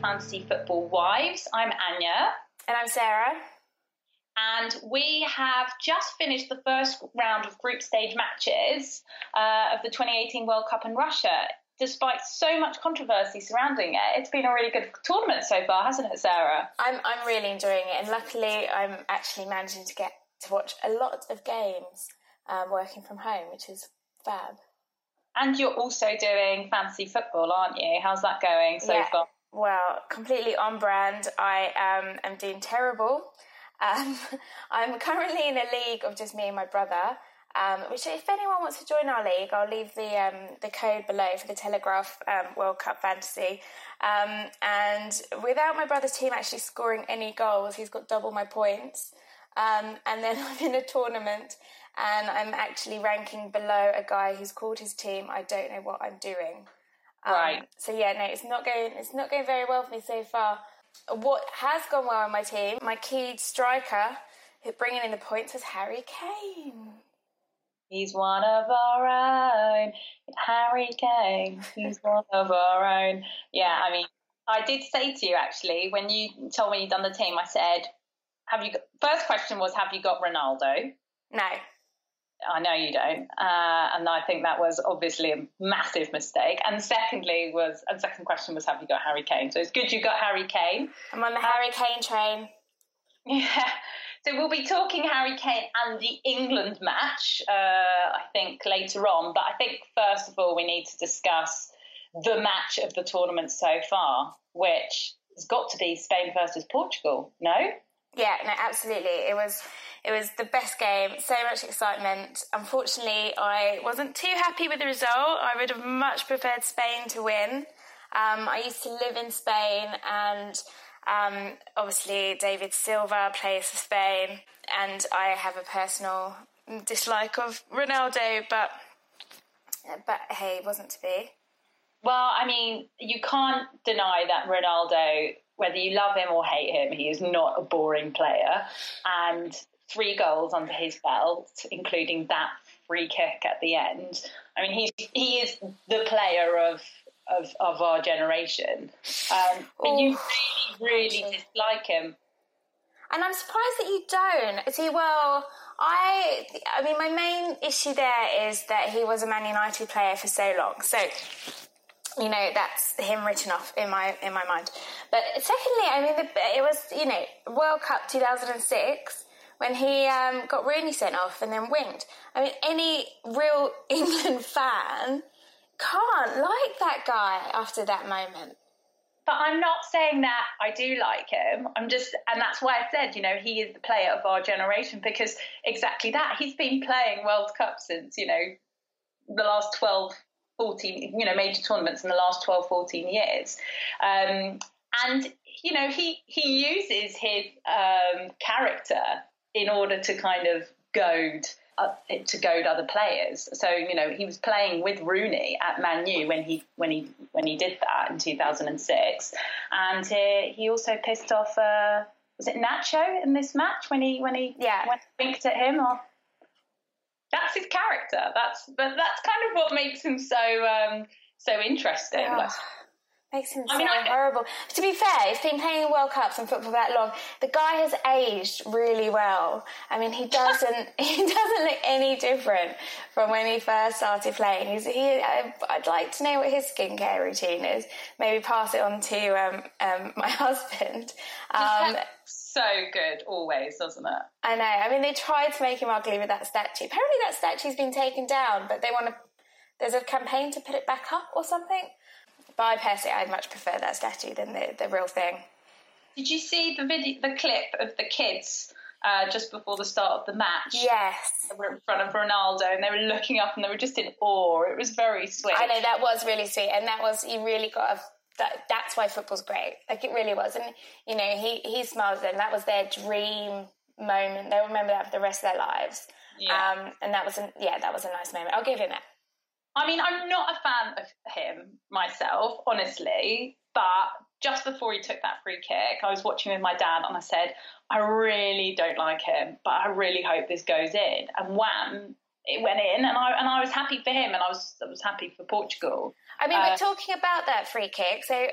Fantasy Football Wives. I'm Anya. And I'm Sarah. And we have just finished the first round of group stage matches uh, of the 2018 World Cup in Russia. Despite so much controversy surrounding it, it's been a really good tournament so far, hasn't it, Sarah? I'm, I'm really enjoying it, and luckily, I'm actually managing to get to watch a lot of games um, working from home, which is fab. And you're also doing fantasy football, aren't you? How's that going so yeah. far? Well, completely on brand. I um, am doing terrible. Um, I'm currently in a league of just me and my brother. Um, which, if anyone wants to join our league, I'll leave the um, the code below for the Telegraph um, World Cup Fantasy. Um, and without my brother's team actually scoring any goals, he's got double my points. Um, and then I'm in a tournament and I'm actually ranking below a guy who's called his team. I don't know what I'm doing. Um, right. So yeah, no, it's not going. It's not going very well for me so far. What has gone well on my team, my key striker, who bringing in the points, was Harry Kane. He's one of our own, Harry Kane. He's one of our own. Yeah, I mean, I did say to you actually when you told me you'd done the team, I said, "Have you?" Got, first question was, "Have you got Ronaldo?" No. I know you don't, uh, and I think that was obviously a massive mistake. And secondly, was and second question was, have you got Harry Kane? So it's good you got Harry Kane. I'm on the Harry Kane train. Yeah. So we'll be talking Harry Kane and the England match, uh, I think later on. But I think first of all we need to discuss the match of the tournament so far, which has got to be Spain versus Portugal. No. Yeah, no, absolutely. It was it was the best game, so much excitement. Unfortunately, I wasn't too happy with the result. I would have much preferred Spain to win. Um, I used to live in Spain, and um, obviously David Silva plays for Spain, and I have a personal dislike of Ronaldo, but but hey, it wasn't to be. Well, I mean, you can't deny that Ronaldo whether you love him or hate him, he is not a boring player. And three goals under his belt, including that free kick at the end. I mean, he's he is the player of of, of our generation. Um, but you really, really dislike him. And I'm surprised that you don't. See, well, I, I mean, my main issue there is that he was a Man United player for so long. So, you know, that's him written off in my in my mind. But secondly, I mean, it was you know World Cup 2006 when he um, got Rooney sent off and then winked. I mean, any real England fan can't like that guy after that moment. But I'm not saying that I do like him. I'm just, and that's why I said, you know, he is the player of our generation because exactly that. He's been playing World Cup since, you know, the last 12, 14, you know, major tournaments in the last 12, 14 years. Um, and, you know, he, he uses his um, character in order to kind of goad uh, to goad other players. So you know he was playing with Rooney at Man U when he when he when he did that in 2006, and he, he also pissed off. Uh, was it Nacho in this match when he when he yeah when he winked at him or that's his character. That's but that's kind of what makes him so um, so interesting. Yeah. Makes him I mean, so horrible. To be fair, he's been playing World Cups and football that long. The guy has aged really well. I mean, he doesn't he doesn't look any different from when he first started playing. He's, he, I, would like to know what his skincare routine is. Maybe pass it on to um, um, my husband. Um, so good, always, doesn't it? I know. I mean, they tried to make him ugly with that statue. Apparently, that statue's been taken down, but they want to. There's a campaign to put it back up or something. But I personally, I'd much prefer that statue than the, the real thing. Did you see the video, the clip of the kids uh, just before the start of the match? Yes. They were in front of Ronaldo and they were looking up and they were just in awe. It was very sweet. I know that was really sweet, and that was you really got a. That, that's why football's great. Like it really was, and you know he he smiled and that was their dream moment. They'll remember that for the rest of their lives. Yeah. Um, and that was a, yeah, that was a nice moment. I'll give him that. I mean, I'm not a fan of him myself, honestly, but just before he took that free kick, I was watching with my dad and I said, I really don't like him, but I really hope this goes in. And wham, it went in, and I and I was happy for him, and I was I was happy for Portugal. I mean, uh, we're talking about that free kick, so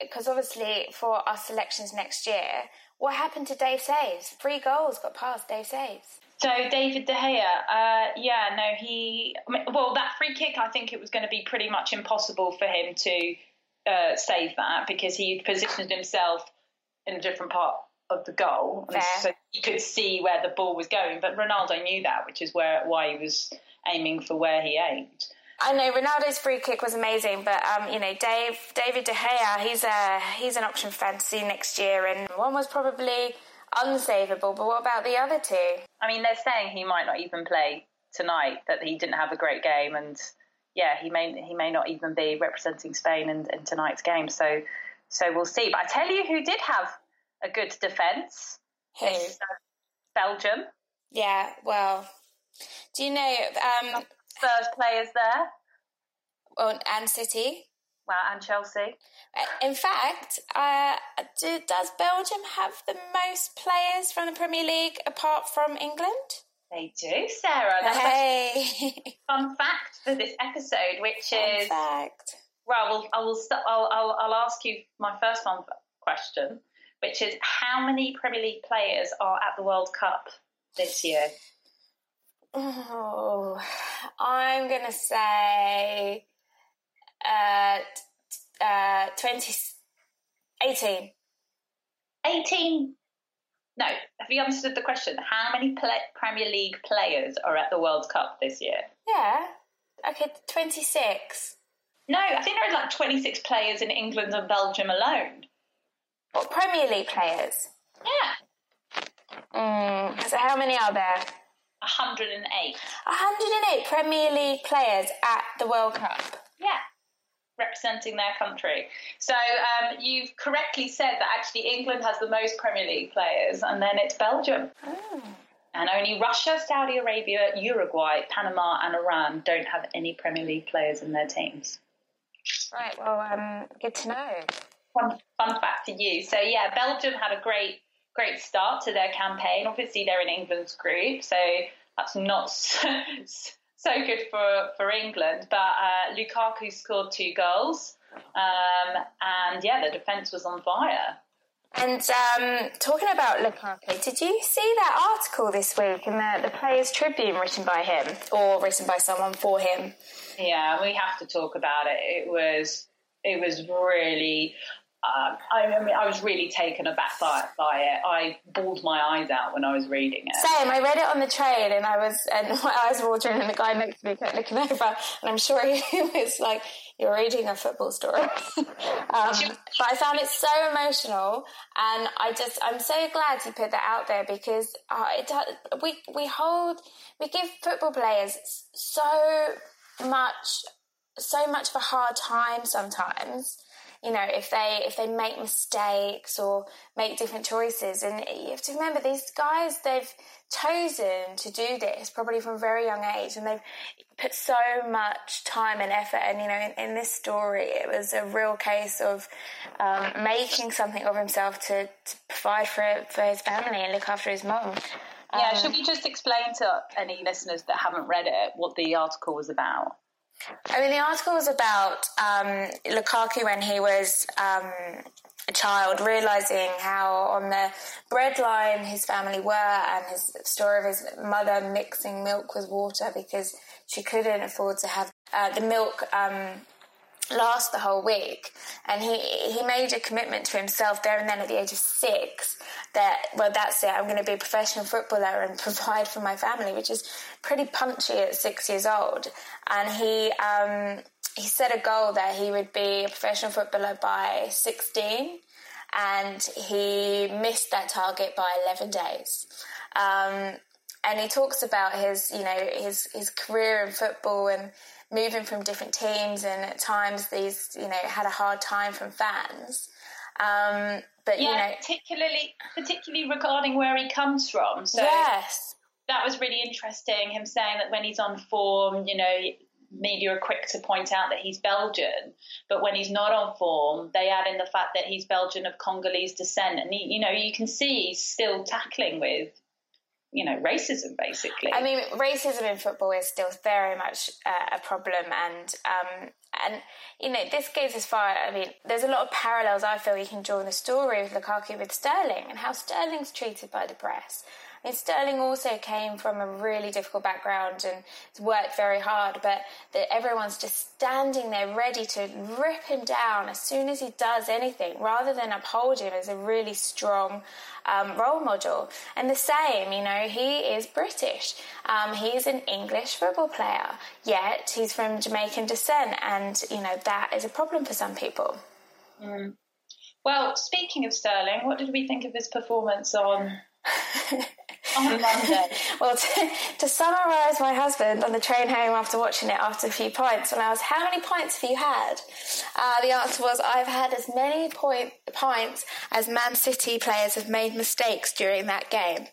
because um, obviously for our selections next year, what happened to Dave Saves? Three goals got past Dave Saves. So David De Gea, uh, yeah, no, he. Well, that free kick, I think it was going to be pretty much impossible for him to uh, save that because he positioned himself in a different part of the goal, and so you could see where the ball was going. But Ronaldo knew that, which is where why he was aiming for where he aimed. I know Ronaldo's free kick was amazing, but um, you know Dave David De Gea, he's a he's an option for fantasy next year, and one was probably unsavable. But what about the other two? I mean, they're saying he might not even play tonight. That he didn't have a great game, and yeah, he may he may not even be representing Spain in, in tonight's game. So so we'll see. But I tell you, who did have a good defence. Who? uh, Belgium. Yeah, well, do you know um, Spurs players there? Oh, and City. Well, and Chelsea. Uh, in fact, uh, do, does Belgium have the most players from the Premier League apart from England? They do, Sarah. That's hey. fun fact for this episode, which fun is fact. Well, I will. St- I'll, I'll, I'll ask you my first one question which is how many Premier League players are at the World Cup this year? Oh, I'm going to say uh, uh, 20, 18. 18? No, have you understood the question? How many Premier League players are at the World Cup this year? Yeah. Okay, 26. No, I think there are like 26 players in England and Belgium alone. What, Premier League players? Yeah. Mm, so how many are there? 108. 108 Premier League players at the World Cup. Yeah, representing their country. So um, you've correctly said that actually England has the most Premier League players, and then it's Belgium. Oh. And only Russia, Saudi Arabia, Uruguay, Panama, and Iran don't have any Premier League players in their teams. Right, well, um, good to know fun, fun fact to you. So yeah, Belgium had a great great start to their campaign. Obviously, they're in England's group, so that's not so, so good for for England. But uh, Lukaku scored two goals, um, and yeah, the defence was on fire. And um, talking about Lukaku, did you see that article this week in the, the Players Tribune written by him or written by someone for him? Yeah, we have to talk about it. It was it was really um, I, I, mean, I was really taken aback by, by it. I bawled my eyes out when I was reading it. Same. I read it on the train, and I was, and my eyes were watering, and the guy next to me kept looking over, and I'm sure he was like, "You're reading a football story." um, but I found it so emotional, and I just, I'm so glad you put that out there because uh, it, we we hold, we give football players so much, so much of a hard time sometimes you know if they if they make mistakes or make different choices. And you have to remember these guys they've chosen to do this probably from a very young age and they've put so much time and effort. And you know in, in this story it was a real case of um, making something of himself to, to provide for for his family and look after his mom. Yeah, um, should we just explain to any listeners that haven't read it what the article was about? I mean, the article was about um, Lukaku when he was um, a child, realizing how on the breadline his family were, and his story of his mother mixing milk with water because she couldn't afford to have uh, the milk um, last the whole week. And he he made a commitment to himself there and then at the age of six that well that's it i'm going to be a professional footballer and provide for my family which is pretty punchy at six years old and he um, he set a goal that he would be a professional footballer by 16 and he missed that target by 11 days um, and he talks about his you know his his career in football and moving from different teams and at times these you know had a hard time from fans um, but yeah, you know, particularly particularly regarding where he comes from. So yes, that was really interesting. Him saying that when he's on form, you know, media are quick to point out that he's Belgian, but when he's not on form, they add in the fact that he's Belgian of Congolese descent, and he, you know, you can see he's still tackling with you know racism basically. I mean, racism in football is still very much uh, a problem, and um, and you know this goes as far. I mean, there's a lot of parallels I feel you can draw in the story with Lukaku with Sterling and how Sterling's treated by the press. I mean, Sterling also came from a really difficult background and has worked very hard, but that everyone's just standing there ready to rip him down as soon as he does anything, rather than uphold him as a really strong um, role model. And the same, you know, he is British. Um, he's an English football player, yet he's from Jamaican descent, and you know that is a problem for some people. Mm. Well, speaking of Sterling, what did we think of his performance on Monday. well, to, to summarise my husband on the train home after watching it after a few pints, when I was, how many pints have you had? Uh, the answer was, I've had as many point, pints as Man City players have made mistakes during that game.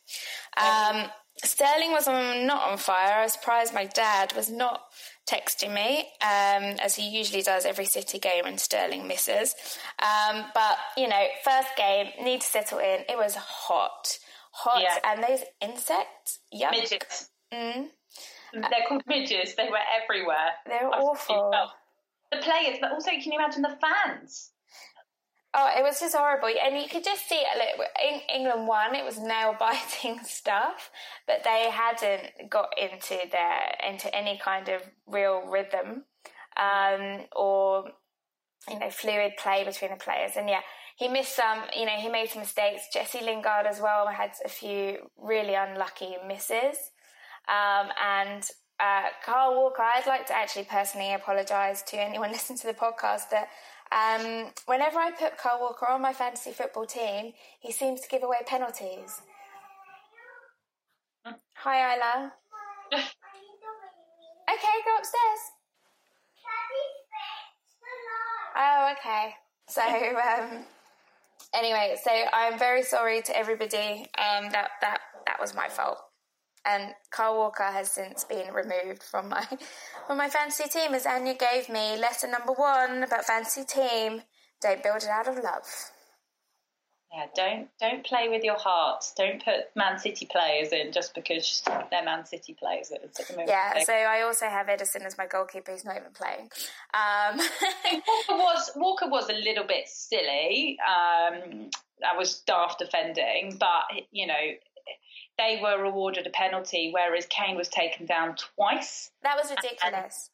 Um, Sterling was on, not on fire. I was surprised my dad was not texting me, um, as he usually does every City game when Sterling misses. Um, but, you know, first game, need to settle in. It was hot hot yeah. and those insects. Yuck. Midgets. Mm. They're called midges. They were everywhere. They're awful. The players, but also can you imagine the fans? Oh, it was just horrible, and you could just see look, England won. It was nail biting stuff, but they hadn't got into their into any kind of real rhythm um, or you know fluid play between the players. And yeah, he missed some, you know, he made some mistakes. Jesse Lingard as well had a few really unlucky misses. Um, and uh, Kyle Walker, I'd like to actually personally apologise to anyone listening to the podcast that um, whenever I put Carl Walker on my fantasy football team, he seems to give away penalties. Hi, Isla. okay, go upstairs. Oh, okay. So, um, anyway, so I'm very sorry to everybody. Um, that that that was my fault. And Carl Walker has since been removed from my from my fantasy team as Anya gave me lesson number one about fantasy team: don't build it out of love. Yeah, don't don't play with your heart. Don't put Man City players in just because they're Man City players at the moment. Yeah, so I also have Ederson as my goalkeeper. He's not even playing. Um. Walker was Walker was a little bit silly. Um, that was daft defending, but you know they were awarded a penalty, whereas Kane was taken down twice. That was ridiculous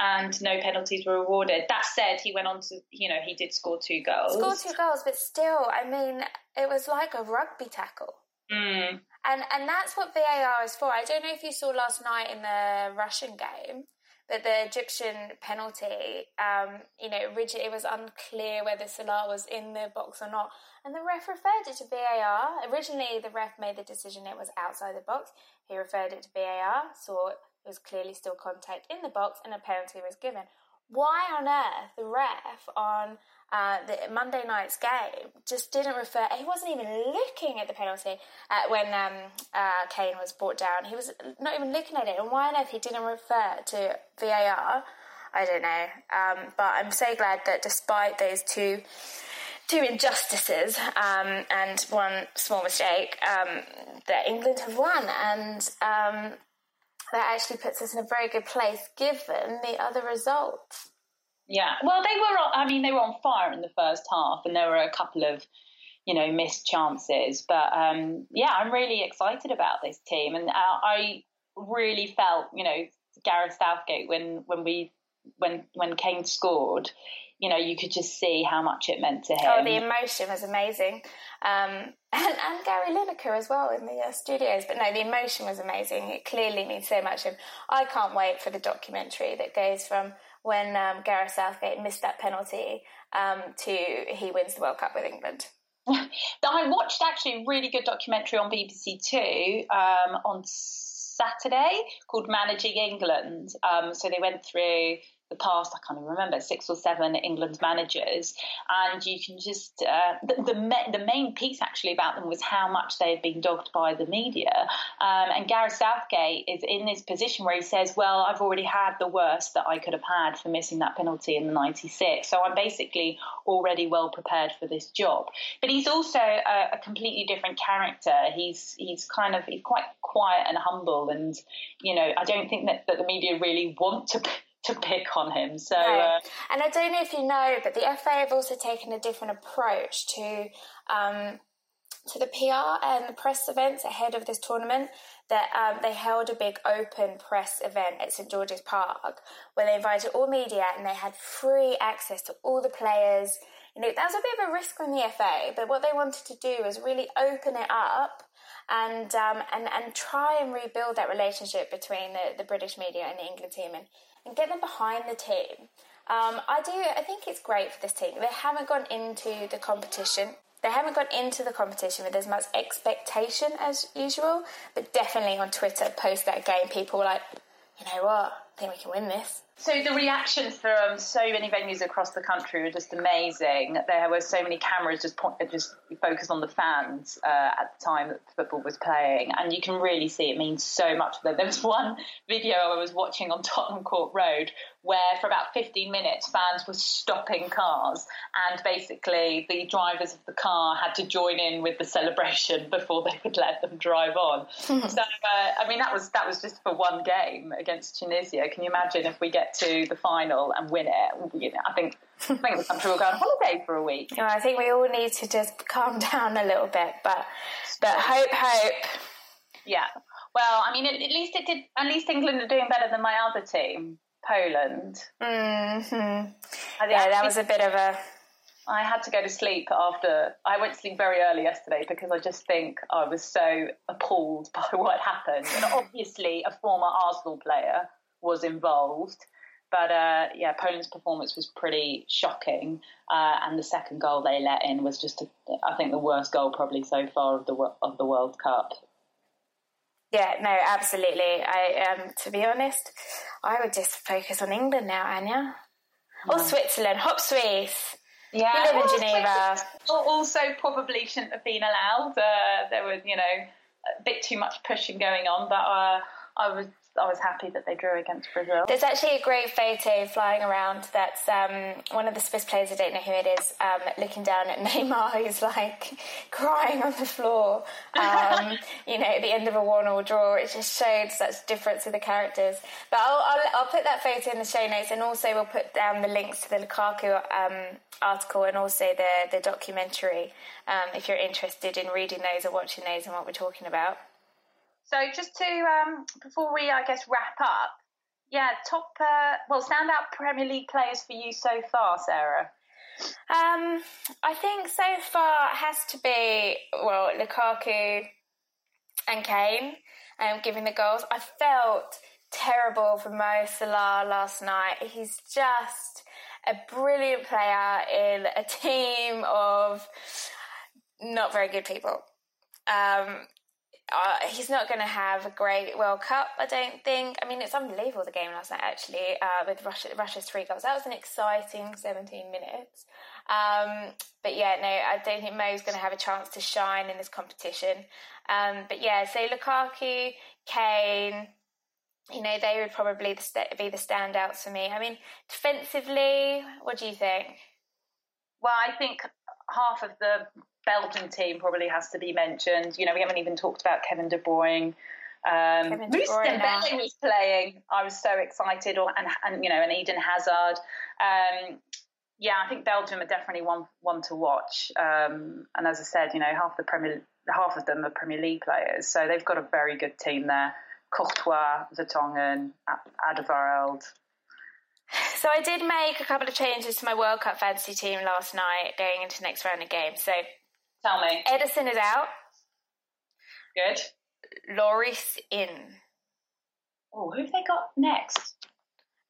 and no penalties were awarded. That said, he went on to, you know, he did score two goals. Score two goals, but still, I mean, it was like a rugby tackle. Mm. And and that's what VAR is for. I don't know if you saw last night in the Russian game, but the Egyptian penalty, um, you know, originally it was unclear whether Salah was in the box or not, and the ref referred it to VAR. Originally, the ref made the decision it was outside the box. He referred it to VAR, saw was clearly still contact in the box and a penalty was given. Why on earth the ref on uh, the Monday night's game just didn't refer? He wasn't even looking at the penalty uh, when um, uh, Kane was brought down. He was not even looking at it. And why on earth he didn't refer to VAR? I don't know. Um, but I'm so glad that despite those two two injustices um, and one small mistake, um, that England have won. And um, that actually puts us in a very good place given the other results. Yeah, well, they were. I mean, they were on fire in the first half, and there were a couple of, you know, missed chances. But um, yeah, I'm really excited about this team, and uh, I really felt, you know, Gareth Southgate when when we when when Kane scored you know, you could just see how much it meant to him. Oh, the emotion was amazing. Um, and, and, Gary Lineker as well in the uh, studios. But no, the emotion was amazing. It clearly means so much to him. I can't wait for the documentary that goes from when um, Gareth Southgate missed that penalty um, to he wins the World Cup with England. I watched actually a really good documentary on BBC Two um, on Saturday called Managing England. Um, so they went through the past, I can't even remember, six or seven England managers. And you can just, uh, the, the, the, main piece actually about them was how much they had been dogged by the media. Um, and Gareth Southgate is in this position where he says, Well, I've already had the worst that I could have had for missing that penalty in the 96. So I'm basically already well prepared for this job. But he's also a, a completely different character. He's, he's kind of, he's quite quiet and humble. And, you know, I don't think that, that the media really want to to pick on him. So, no. uh, and I don't know if you know, but the FA have also taken a different approach to um, to the PR and the press events ahead of this tournament. That um, they held a big open press event at St George's Park where they invited all media and they had free access to all the players. You know, that was a bit of a risk on the FA, but what they wanted to do was really open it up and um, and and try and rebuild that relationship between the, the British media and the England team and and get them behind the team. Um, I do. I think it's great for this team. They haven't gone into the competition. They haven't gone into the competition with as much expectation as usual, but definitely on Twitter, post that game, people were like, you know what, I think we can win this. So the reactions from so many venues across the country were just amazing. There were so many cameras just point, just focused on the fans uh, at the time that football was playing, and you can really see it means so much to them. There was one video I was watching on Tottenham Court Road where for about 15 minutes fans were stopping cars and basically the drivers of the car had to join in with the celebration before they would let them drive on. so uh, I mean that was that was just for one game against Tunisia. Can you imagine if we get to the final and win it? You know, I think I think the country will go on holiday for a week. I think we all need to just calm down a little bit, but but hope, hope. Yeah. Well, I mean, at, at least it did. At least England are doing better than my other team. Poland. Mm-hmm. Yeah, that was a bit of a. I had to go to sleep after. I went to sleep very early yesterday because I just think I was so appalled by what happened. And obviously, a former Arsenal player was involved. But uh, yeah, Poland's performance was pretty shocking, uh, and the second goal they let in was just, a, I think, the worst goal probably so far of the of the World Cup. Yeah, no, absolutely. I, um, to be honest, I would just focus on England now, Anya, or mm. Switzerland. Hop Swiss. Yeah, you live in Geneva. Also, probably shouldn't have been allowed. Uh, there was, you know, a bit too much pushing going on, but uh, I was I was happy that they drew against Brazil. There's actually a great photo flying around that's um, one of the Swiss players, I don't know who it is, um, looking down at Neymar, who's like crying on the floor, um, you know, at the end of a one all draw. It just showed such difference in the characters. But I'll, I'll, I'll, put that photo in the show notes and also we'll put down the links to the Lukaku um, article and also the, the documentary um, if you're interested in reading those or watching those and what we're talking about. So just to um, before we, I guess, wrap up, yeah, top uh, well, standout Premier League players for you so far, Sarah. Um, I think so far it has to be well Lukaku and Kane, um, giving the goals. I felt terrible for Mo Salah last night. He's just a brilliant player in a team of not very good people. Um, uh, he's not going to have a great World Cup, I don't think. I mean, it's unbelievable the game last night, actually, uh, with Russia, Russia's three goals. That was an exciting 17 minutes. Um, but yeah, no, I don't think Mo's going to have a chance to shine in this competition. Um, but yeah, so Lukaku, Kane, you know, they would probably be the standouts for me. I mean, defensively, what do you think? Well, I think half of the Belgian team probably has to be mentioned. You know, we haven't even talked about Kevin De Bruyne. Um, Kevin De Bruyne was playing. I was so excited, or and, and you know, and Eden Hazard. Um, yeah, I think Belgium are definitely one one to watch. Um, and as I said, you know, half the Premier half of them are Premier League players, so they've got a very good team there. Courtois, Vertonghen, Alderweireld. So I did make a couple of changes to my World Cup fantasy team last night, going into next round of games. So Tell me. Ederson is out. Good. Lloris in. Oh, who have they got next?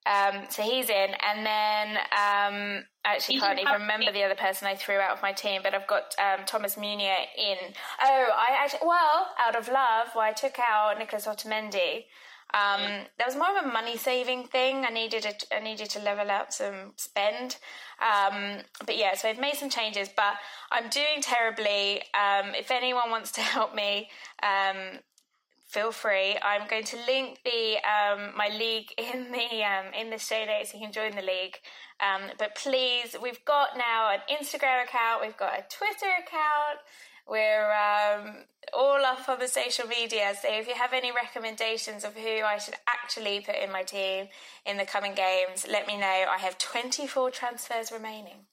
Um, so he's in, and then um, I actually can't even remember the other person I threw out of my team, but I've got um, Thomas Meunier in. Oh, I actually well, out of love, well, I took out Nicholas Otamendi Um, there was more of a money saving thing. I needed a, I needed to level out some spend. Um, but yeah, so I've made some changes, but I'm doing terribly. Um, if anyone wants to help me, um, feel free. I'm going to link the um, my league in the um, in the show notes. So you can join the league. Um, but please, we've got now an Instagram account. We've got a Twitter account. We're um, all up on the social media. So if you have any recommendations of who I should actually put in my team in the coming games, let me know. I have 24 transfers remaining.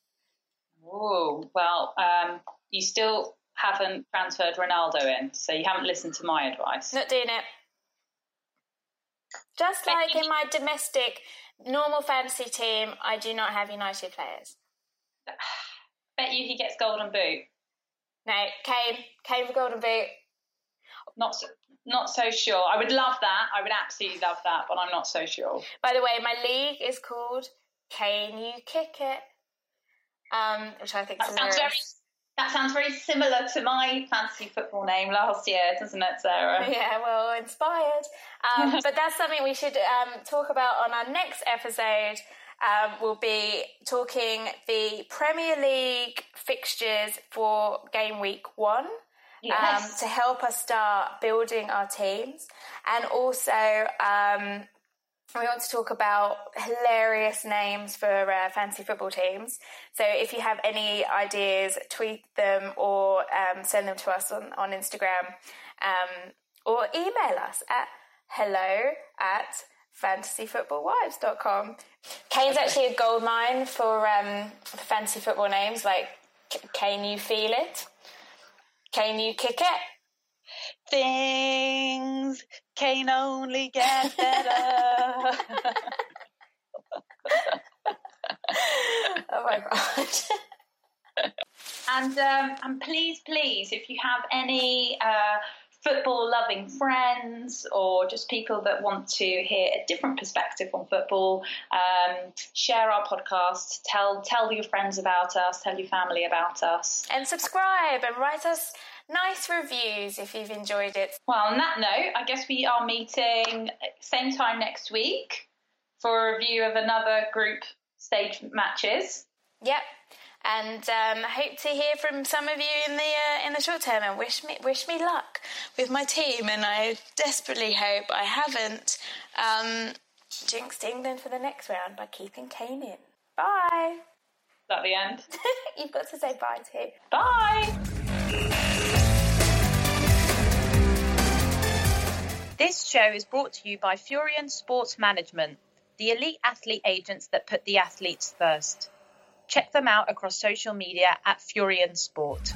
Oh well, um, you still haven't transferred Ronaldo in, so you haven't listened to my advice. Not doing it. Just like in my domestic normal fantasy team, I do not have United players. Bet you he gets golden boot. No, Kane, Kane for golden boot. Not so, not so sure. I would love that. I would absolutely love that, but I'm not so sure. By the way, my league is called Can You Kick It? Um, which I think that sounds very that sounds very similar to my fantasy football name last year, doesn't it, Sarah? Yeah, well, inspired. Um, but that's something we should um, talk about on our next episode. Um, we'll be talking the Premier League fixtures for game week one. Yes. Um, to help us start building our teams, and also um, we want to talk about hilarious names for uh, fantasy football teams. So if you have any ideas, tweet them or um, send them to us on, on Instagram um, or email us at hello at fantasyfootballwives.com. Kane's actually a gold mine for, um, fantasy football names like Can You Feel It? Can You Kick It? Things can only get better. oh my god. and um, and please, please, if you have any uh, football loving friends or just people that want to hear a different perspective on football, um, share our podcast. Tell tell your friends about us. Tell your family about us. And subscribe and write us nice reviews if you've enjoyed it. Well, on that note, I guess we are meeting same time next week for a review of another group stage matches. Yep. And um, hope to hear from some of you in the uh, in the short term, and wish me wish me luck with my team. And I desperately hope I haven't um, jinxed England for the next round by keeping Kane in. Bye. Is that the end? You've got to say bye too. Bye. This show is brought to you by Furion Sports Management, the elite athlete agents that put the athletes first. Check them out across social media at Furion Sport.